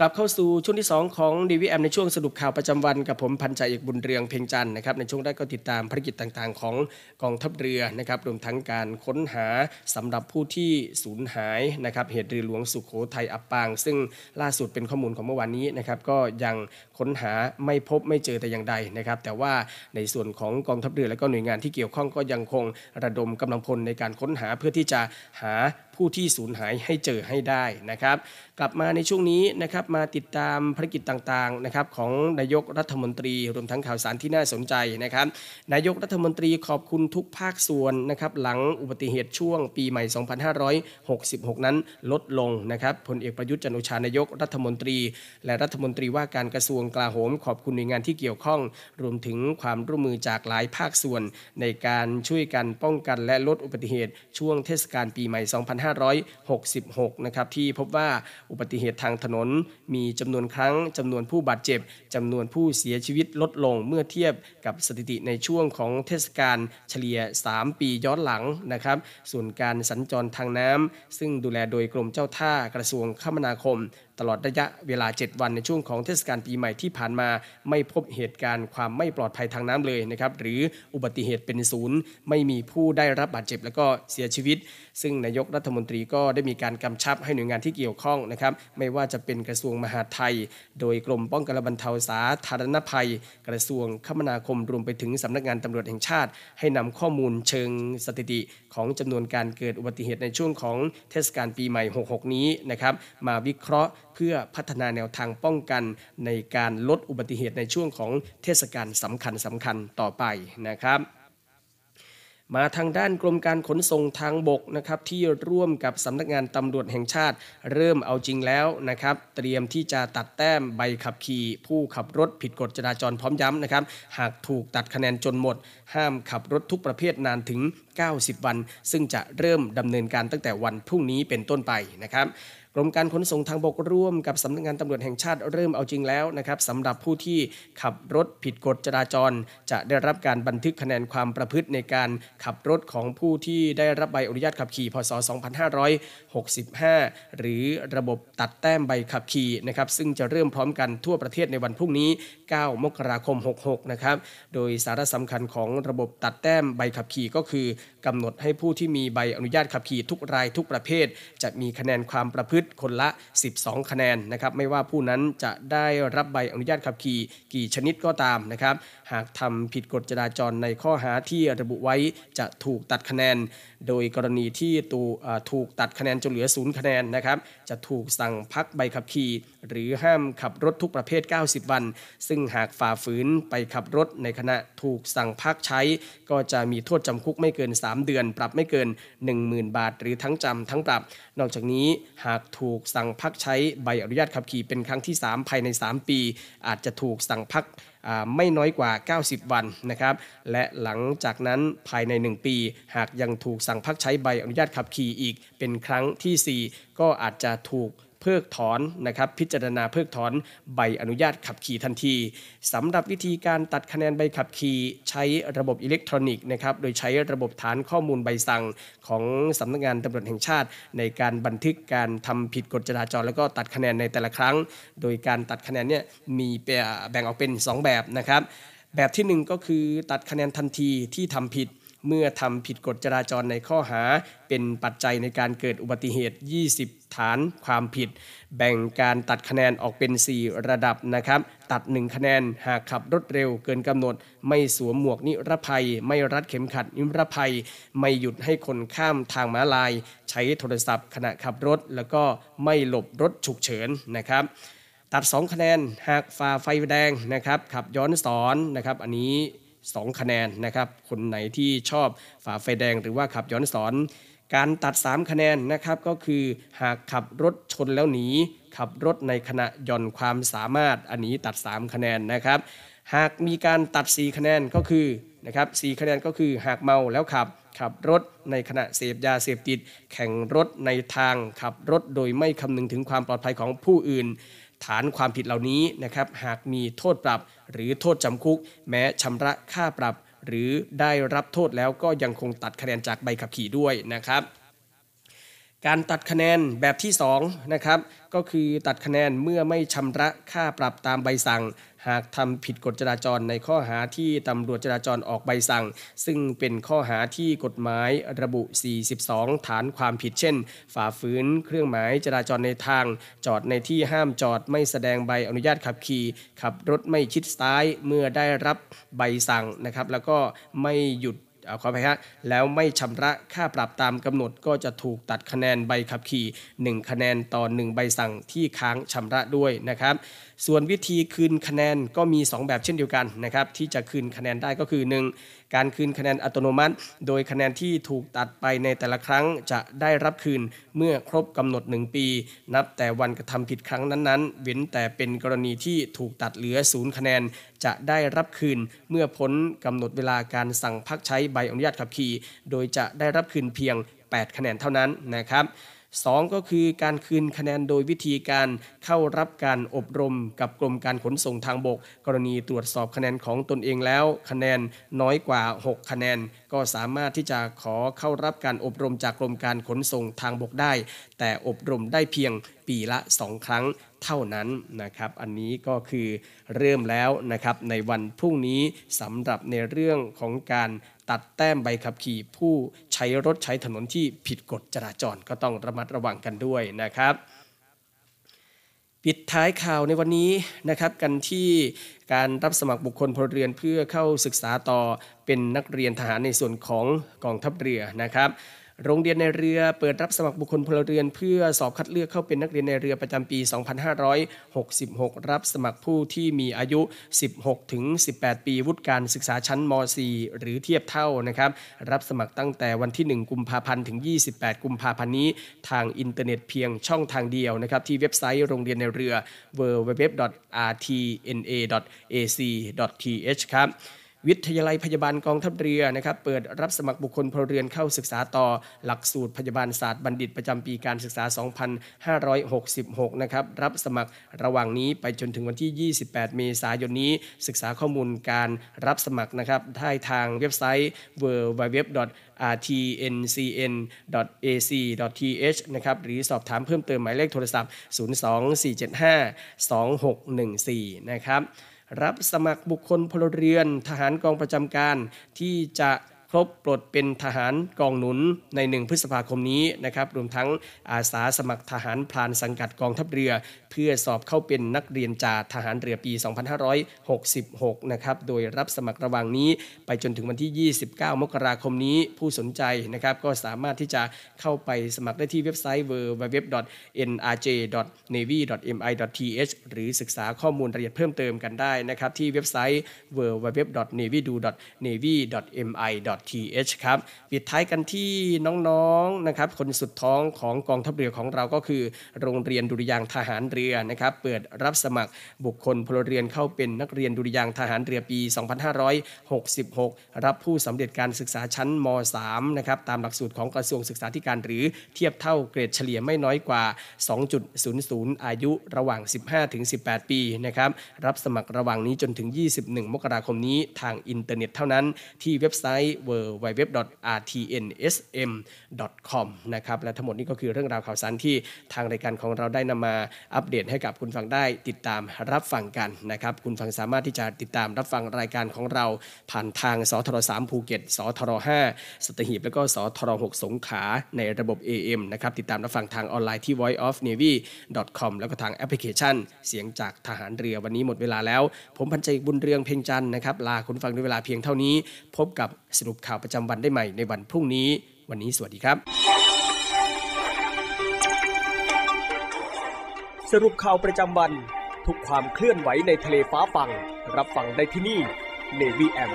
กลับเข้าสู่ช่วงที่ 2 ของ DVM ในช่วงสรุปข่าวประจำวันกับผมพันจ่าเอกบุญเรืองเพ่งจันทร์นะครับในช่วงแรกก็ติดตามภารกิจต่างๆ ของกองทัพเรือนะครับรวมทั้งการค้นหาสำหรับผู้ที่สูญหายนะครับเหตุเรือหลวงสุขโขทัยอับปาง ซึ่งล่าสุดเป็นข้อมูลของเมื่อวานนี้นะครับก็ยังค้นหาไม่พบไม่เจอแต่อย่างใดนะครับแต่ว่าในส่วนของกองทัพเรือและก็หน่วยงานที่เกี่ยวข้องก็ยังคงระดมกำลังพลในการค้นหาเพื่อที่จะหาผู้ที่สูญหายให้เจอให้ได้นะครับ กลับมาในช่วงนี้นะครับมาติดตามภารกิจต่างๆนะครับของนายกรัฐมนตรีรวมทั้งข่าวสารที่น่าสนใจนะครับนายกรัฐมนตรีขอบคุณทุกภาคส่วนนะครับหลังอุบัติเหตุช่วงปีใหม่ 2566 นั้นลดลงนะครับพลเอกประยุทธ์จันโอชานายกรัฐมนตรี และรัฐมนตรีว่าการกระทรวงกลาโหม ขอบคุณหน่วยงานที่เกี่ยวข้อง รวมถึงความร่วมมือจากหลายภาคส่วน ในการช่วยกันป้องกันและลดอุบัติเหตุช่วงเทศกาลปีใหม่ 2 2566 นะครับที่พบว่าอุบัติเหตุทางถนนมีจำนวนครั้งจำนวนผู้บาดเจ็บจำนวนผู้เสียชีวิตลดลงเมื่อเทียบกับสถิติในช่วงของเทศกาลเฉลี่ย 3 ปีย้อนหลังนะครับ ส่วนการสัญจรทางน้ำซึ่งดูแลโดยกรมเจ้าท่ากระทรวงคมนาคมตลอดระยะเวลา 7 วันในช่วงของเทศกาลปีใหม่ที่ผ่านมา ไม่พบเหตุการณ์ความไม่ปลอดภัยทางน้ำเลยนะครับหรืออุบัติเหตุเป็นศูนย์ ไม่มีผู้ได้รับบาดเจ็บ และก็เสียชีวิต ซึ่งนายกรัฐมนตรีก็ได้มีการกำชับให้หน่วยงานที่เกี่ยวข้องนะครับไม่ว่าจะเป็นกระทรวงมหาดไทย โดยกรมป้องกันและบรรเทาสาธารณภัย กระทรวงคมนาคมรวมไปถึงสำนักงานตำรวจแห่งชาติ ให้นำข้อมูลเชิงสถิติของจำนวนการเกิดอุบัติเหตุในช่วงของเทศกาลปีใหม่ 66 นี้นะครับมาวิเคราะห์ เพื่อพัฒนาแนวทางป้องกันในการลดอุบัติเหตุในช่วงของเทศกาลสำคัญสำคัญต่อไปนะครับมาทางด้านกรมการขนส่งทางบกนะครับที่ร่วมกับสำนักงานตำรวจแห่งชาติ เริ่มเอาจริงแล้วนะครับเตรียมที่จะตัดแต้มใบขับขี่ ผู้ขับรถผิดกฎจราจรพร้อมย้ำนะครับหากถูกตัดคะแนนจนหมด ห้ามขับรถทุกประเภทนานถึง 90 วัน ซึ่งจะเริ่มดำเนินการตั้งแต่วันพรุ่งนี้เป็นต้นไปนะครับ กรมการขนส่งทางบกร่วมกับสำนักงานตำรวจแห่งชาติเริ่มเอาจริงแล้วนะครับสำหรับผู้ที่ขับรถผิดกฎจราจร จะได้รับการบันทึกคะแนนความประพฤติในการขับรถของผู้ที่ได้รับใบอนุญาตขับขี่พศ 2565 หรือระบบตัดแต้มใบขับขี่นะครับซึ่งจะเริ่มพร้อมกันทั่วประเทศในวันพรุ่งนี้ 9 มกราคม 66 นะครับโดยสาระสำคัญของระบบตัดแต้มใบขับขี่ก็คือกำหนดให้ผู้ที่มีใบอนุญาตขับขี่ทุกรายทุกประเภท จะมีคะแนนความประพฤติคนละ 12 คะแนนนะครับไม่ว่าผู้นั้นจะได้รับใบอนุญาตขับขี่กี่ชนิดก็ตามนะครับหากทำผิดกฎจราจรในข้อหาที่ระบุไว้จะถูกตัดคะแนน โดยกรณีที่ตูถูกตัดคะแนนจนเหลือศูนย์คะแนนนะครับจะถูกสั่งพักใบขับขี่ หรือห้ามขับรถทุกประเภท 90 วัน ซึ่งหากฝ่าฝืนไปขับรถในขณะถูกสั่งพักใช้ ก็จะมีโทษจำคุกไม่เกิน 3 เดือน ปรับไม่เกิน 10,000 บาท หรือทั้งจำทั้งปรับ นอกจากนี้หากถูกสั่งพักใช้ใบอนุญาตขับขี่เป็นครั้งที่ 3 ภายใน 3 ปี อาจจะถูกสั่งพักไม่น้อยกว่า 90 วันนะครับ และหลังจากนั้นภายใน 1 ปี หากยังถูกสั่งพักใช้ใบอนุญาตขับขี่อีกเป็นครั้งทีสี่4 ก็อาจจะถูก เพิกถอนนะครับพิจารณาเพิกถอนใบอนุญาตขับขี่ทันทีสำหรับวิธีการตัดคะแนนใบขับขี่ใช้ระบบอิเล็กทรอนิกส์นะครับโดยใช้ระบบฐานข้อมูลใบสั่งของสำนักงานตำรวจแห่งชาติ ในการบันทึกการทำผิดกฎจราจร แล้วก็ตัดคะแนนในแต่ละครั้ง โดยการตัดคะแนนเนี่ยมีแบ่งออกเป็น 2 แบบนะครับ แบบที่ 1 ก็คือตัดคะแนนทันทีที่ทำผิด เมื่อทำผิดกฎจราจรในข้อหา เป็นปัจจัยในการเกิดอุบัติเหตุ 20 ฐานความผิด แบ่งการตัดคะแนนออกเป็น 4 ระดับนะครับ ตัด 1 คะแนนหากขับรถเร็วเกินกำหนด ไม่สวมหมวกนิรภัย ไม่รัดเข็มขัดนิรภัย ไม่หยุดให้คนข้ามทางม้าลาย ใช้โทรศัพท์ขณะขับรถ แล้วก็ไม่หลบรถฉุกเฉินนะครับตัด 2 คะแนนหากฝ่าไฟแดงนะครับขับย้อนสอนนะครับ อันนี้ 2 คะแนนนะครับ คนไหนที่ชอบฝ่าไฟแดงหรือว่าขับย้อนสอน การตัด 3 คะแนนนะครับก็คือหากขับรถชนแล้วหนี ขับรถในขณะย่อนความสามารถอันนี้ตัด 3 คะแนนนะครับ หากมีการตัด 4 คะแนนก็คือนะครับ4คะแนนก็คือหากเมาแล้วขับขับรถในขณะเสพยาเสพติด แข่งรถในทางขับรถโดยไม่คำนึงถึงความปลอดภัยของผู้อื่น ฐานความผิดเหล่านี้นะครับหากมีโทษปรับหรือโทษจำคุก แม้ชำระค่าปรับ หรือได้รับโทษแล้วก็ยังคงตัดคะแนนจากใบขับขี่ด้วยนะครับ การตัดคะแนนแบบที่2นะครับก็คือตัดคะแนนเมื่อไม่ชำระค่าปรับตามใบสั่ง หากทำผิดกฎจราจรในข้อหาที่ตำรวจจราจรออกใบสั่ง ซึ่งเป็นข้อหาที่กฎหมายระบุ 42 ฐานความผิดเช่น ฝ่าฝืนเครื่องหมายจราจรในทาง จอดในที่ห้ามจอดไม่แสดงใบอนุญาตขับขี่ ขับรถไม่ชิดซ้ายเมื่อได้รับใบสั่งนะครับแล้วก็ไม่หยุด เอาขอไปฮะแล้วไม่ชำระค่าปรับตามกำหนดก็จะถูกตัดคะแนนใบขับขี่ 1 คะแนนต่อ 1 ใบสั่งที่ค้างชำระด้วยนะครับส่วนวิธีคืนคะแนนก็มี 2 แบบเช่นเดียวกันนะครับที่จะคืนคะแนนได้ก็คือ 1. การคืนคะแนนอัตโนมัติ โดยคะแนนที่ถูกตัดไปในแต่ละครั้งจะได้รับคืนเมื่อครบกำหนด 1 ปี นับแต่วันกระทำผิดครั้งนั้นๆ เว้นแต่เป็นกรณีที่ถูกตัดเหลือศูนย์คะแนนจะได้รับคืนเมื่อพ้นกำหนดเวลาการสั่งพักใช้ใบอนุญาตขับขี่ โดยจะได้รับคืนเพียง 8 คะแนนเท่านั้นนะครับ สองก็คือการคืนคะแนนโดยวิธีการเข้ารับการอบรมกับกรมการขนส่งทางบก กรณีตรวจสอบคะแนนของตนเองแล้ว คะแนนน้อยกว่า 6 คะแนน ก็สามารถที่จะขอเข้ารับการอบรมจากกรมการขนส่งทางบกได้ แต่อบรมได้เพียงปีละ 2 ครั้งเท่านั้นนะครับ อันนี้ก็คือเริ่มแล้วนะครับในวันพรุ่งนี้สำหรับในเรื่องของการ ตัดแต้มใบขับขี่ ผู้ใช้รถใช้ถนนที่ผิดกฎจราจรก็ต้องระมัดระวังกันด้วยนะครับปิดท้ายข่าวในวันนี้นะครับกันที่การรับสมัครบุคคลพลเรือนเพื่อเข้าศึกษาต่อเป็นนักเรียนทหารในส่วนของกองทัพเรือนะครับ โรงเรียนในเรือเปิดรับสมัครบุคคลพลเรือน เพื่อสอบคัดเลือกเข้าเป็นนักเรียนในเรือประจำปี 2566 รับสมัครผู้ที่มีอายุ 16 ถึง 18 ปีวุฒิการศึกษาชั้นม .4 หรือเทียบเท่านะครับ รับสมัครตั้งแต่วันที่ 1 กุมภาพันธ์ถึง 28 กุมภาพันธ์นี้ ทางอินเทอร์เน็ตเพียงช่องทางเดียวนะครับ ที่เว็บไซต์โรงเรียนในเรือ www.rtna.ac.th ครับ วิทยาลัยพยาบาลกองทัพเรือนะครับเปิดรับสมัครบุคคลพลเรือนเข้าศึกษาต่อ หลักสูตรพยาบาลศาสตร์บัณฑิตประจำปีการศึกษา 2566 นะครับรับสมัครระหว่างนี้ไปจนถึงวันที่ 28 เมษายนนี้ ศึกษาข้อมูลการรับสมัครนะครับได้ทางเว็บไซต์ www rtncn.ac.th นะครับหรือสอบถามเพิ่มเติมหมายเลขโทรศัพท์ 024752614 นะครับ รับสมัครบุคคลพลเรือน ทหารกองประจำการที่จะ รบปลดเป็นทหารกองหนุนใน 1 พฤษภาคมนี้นะครับรวมทั้งอาสาสมัครทหารพรานสังกัดกองทัพเรือ เพื่อสอบเข้าเป็นนักเรียนจ่าทหารเรือปี 2566 นะครับโดยรับสมัครระหว่างนี้ไปจนถึงวันที่ 29 มกราคมนี้ผู้สนใจนะครับก็สามารถที่จะเข้าไปสมัครได้ที่เว็บไซต์ www.nrj.navy.mi.th หรือศึกษาข้อมูลรายละเอียดเพิ่มเติมกันได้นะครับที่웹ไซต์ th ครับปิดท้ายกันที่น้องๆนะครับคนสุดท้องของกองทัพเรือของเราก็คือ โรงเรียนดุริยางทหารเรือนะครับเปิดรับสมัครบุคคลพลเรือนเข้าเป็นนักเรียนดุริยางทหารเรือปี 2566 รับผู้สำเร็จการศึกษาชั้นม .3 นะครับตามหลักสูตรของกระทรวงศึกษาธิการหรือเทียบเท่าเกรดเฉลี่ยไม่น้อยกว่า 2.00 อายุระหว่าง 15-18 ปีนะครับรับสมัครระหว่างนี้จนถึง 21 มกราคมนี้ทางอินเทอร์เน็ตเท่านั้นที่เว็บไซต์ www.rtnsm.com นะครับและทั้งหมดนี้ก็คือเรื่องราวข่าวสารที่ทางรายการของเราได้นำมาอัปเดตให้กับคุณฟังได้ติดตามรับฟังกันนะครับคุณฟังสามารถที่จะติดตามรับฟังรายการของเราผ่านทางสทร3ภูเก็ตสทร5สัตหีบแล้วก็สทร6สงขลาในระบบ AM นะครับติดตามรับฟังทางออนไลน์ที่ voiceofnavy.com แล้วก็ทางแอปพลิเคชัน เสียงจากทหารเรือวันนี้หมดเวลาแล้ว ผมพันจ่าเอกบุญเรืองเพ็งจันทร์นะครับลาคุณฟังด้วยเวลาเพียงเท่านี้ พบกับสรุปข่าวประจำวันได้ใหม่ในวันพรุ่งนี้ วันนี้สวัสดีครับ สรุปข่าวประจำวัน ทุกความเคลื่อนไหวในทะเลฟ้าฟัง รับฟังได้ที่นี่ Navy M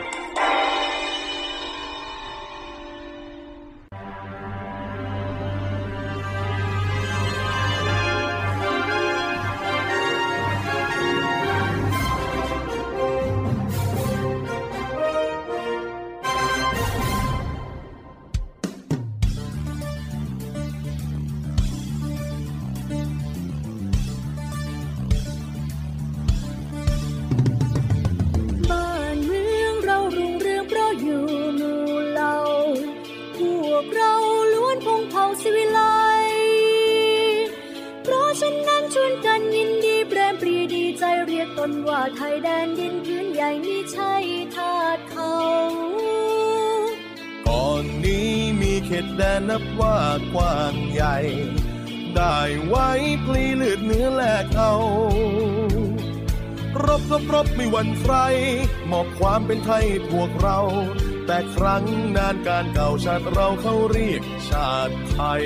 นับว่ากว้างใหญ่ ได้ไว้พลีเลือดเนื้อแลกเอารบรบรบไม่หวั่นใครมอบความเป็นไทยพวกเรา แต่ครั้งนานการเก่าชาติเราเขาเรียกชาติไทย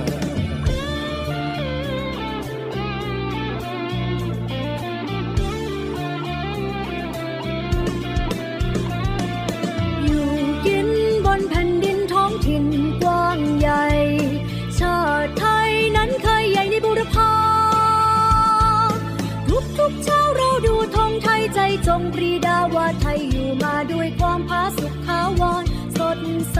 งปรีดาว่าไทยอยู่มาด้วยความผาสุขขาวรสดใส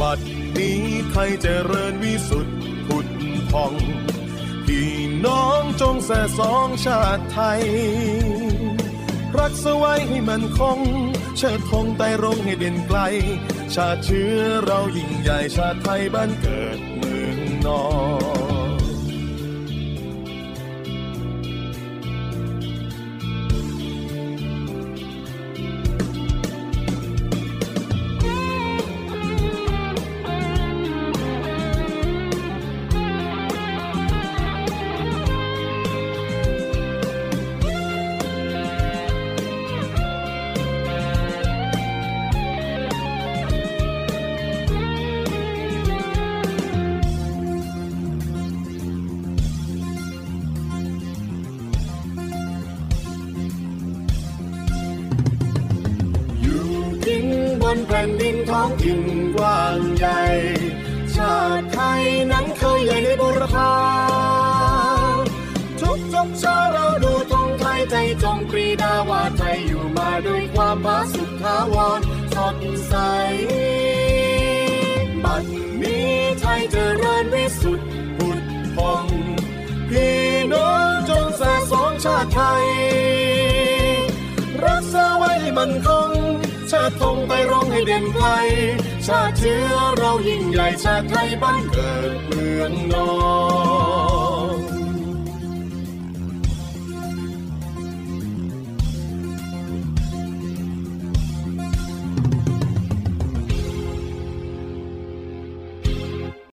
บัดนี้ไทยเจริญวิสุทธิ์ผุดพอง พี่น้องจงแส่สองชาติไทย รักษาไว้ให้มันคง เชิดธงไต่รงให้เด่นไกล ชาติเชื้อเรายิ่งใหญ่ชาติไทยบ้านเกิดเมืองนอน มันคงชาติธงไปร้องให้เด่นไกล ชาติเชื้อเรายิ่งใหญ่ชาติไทยบ้านเกิดเมือง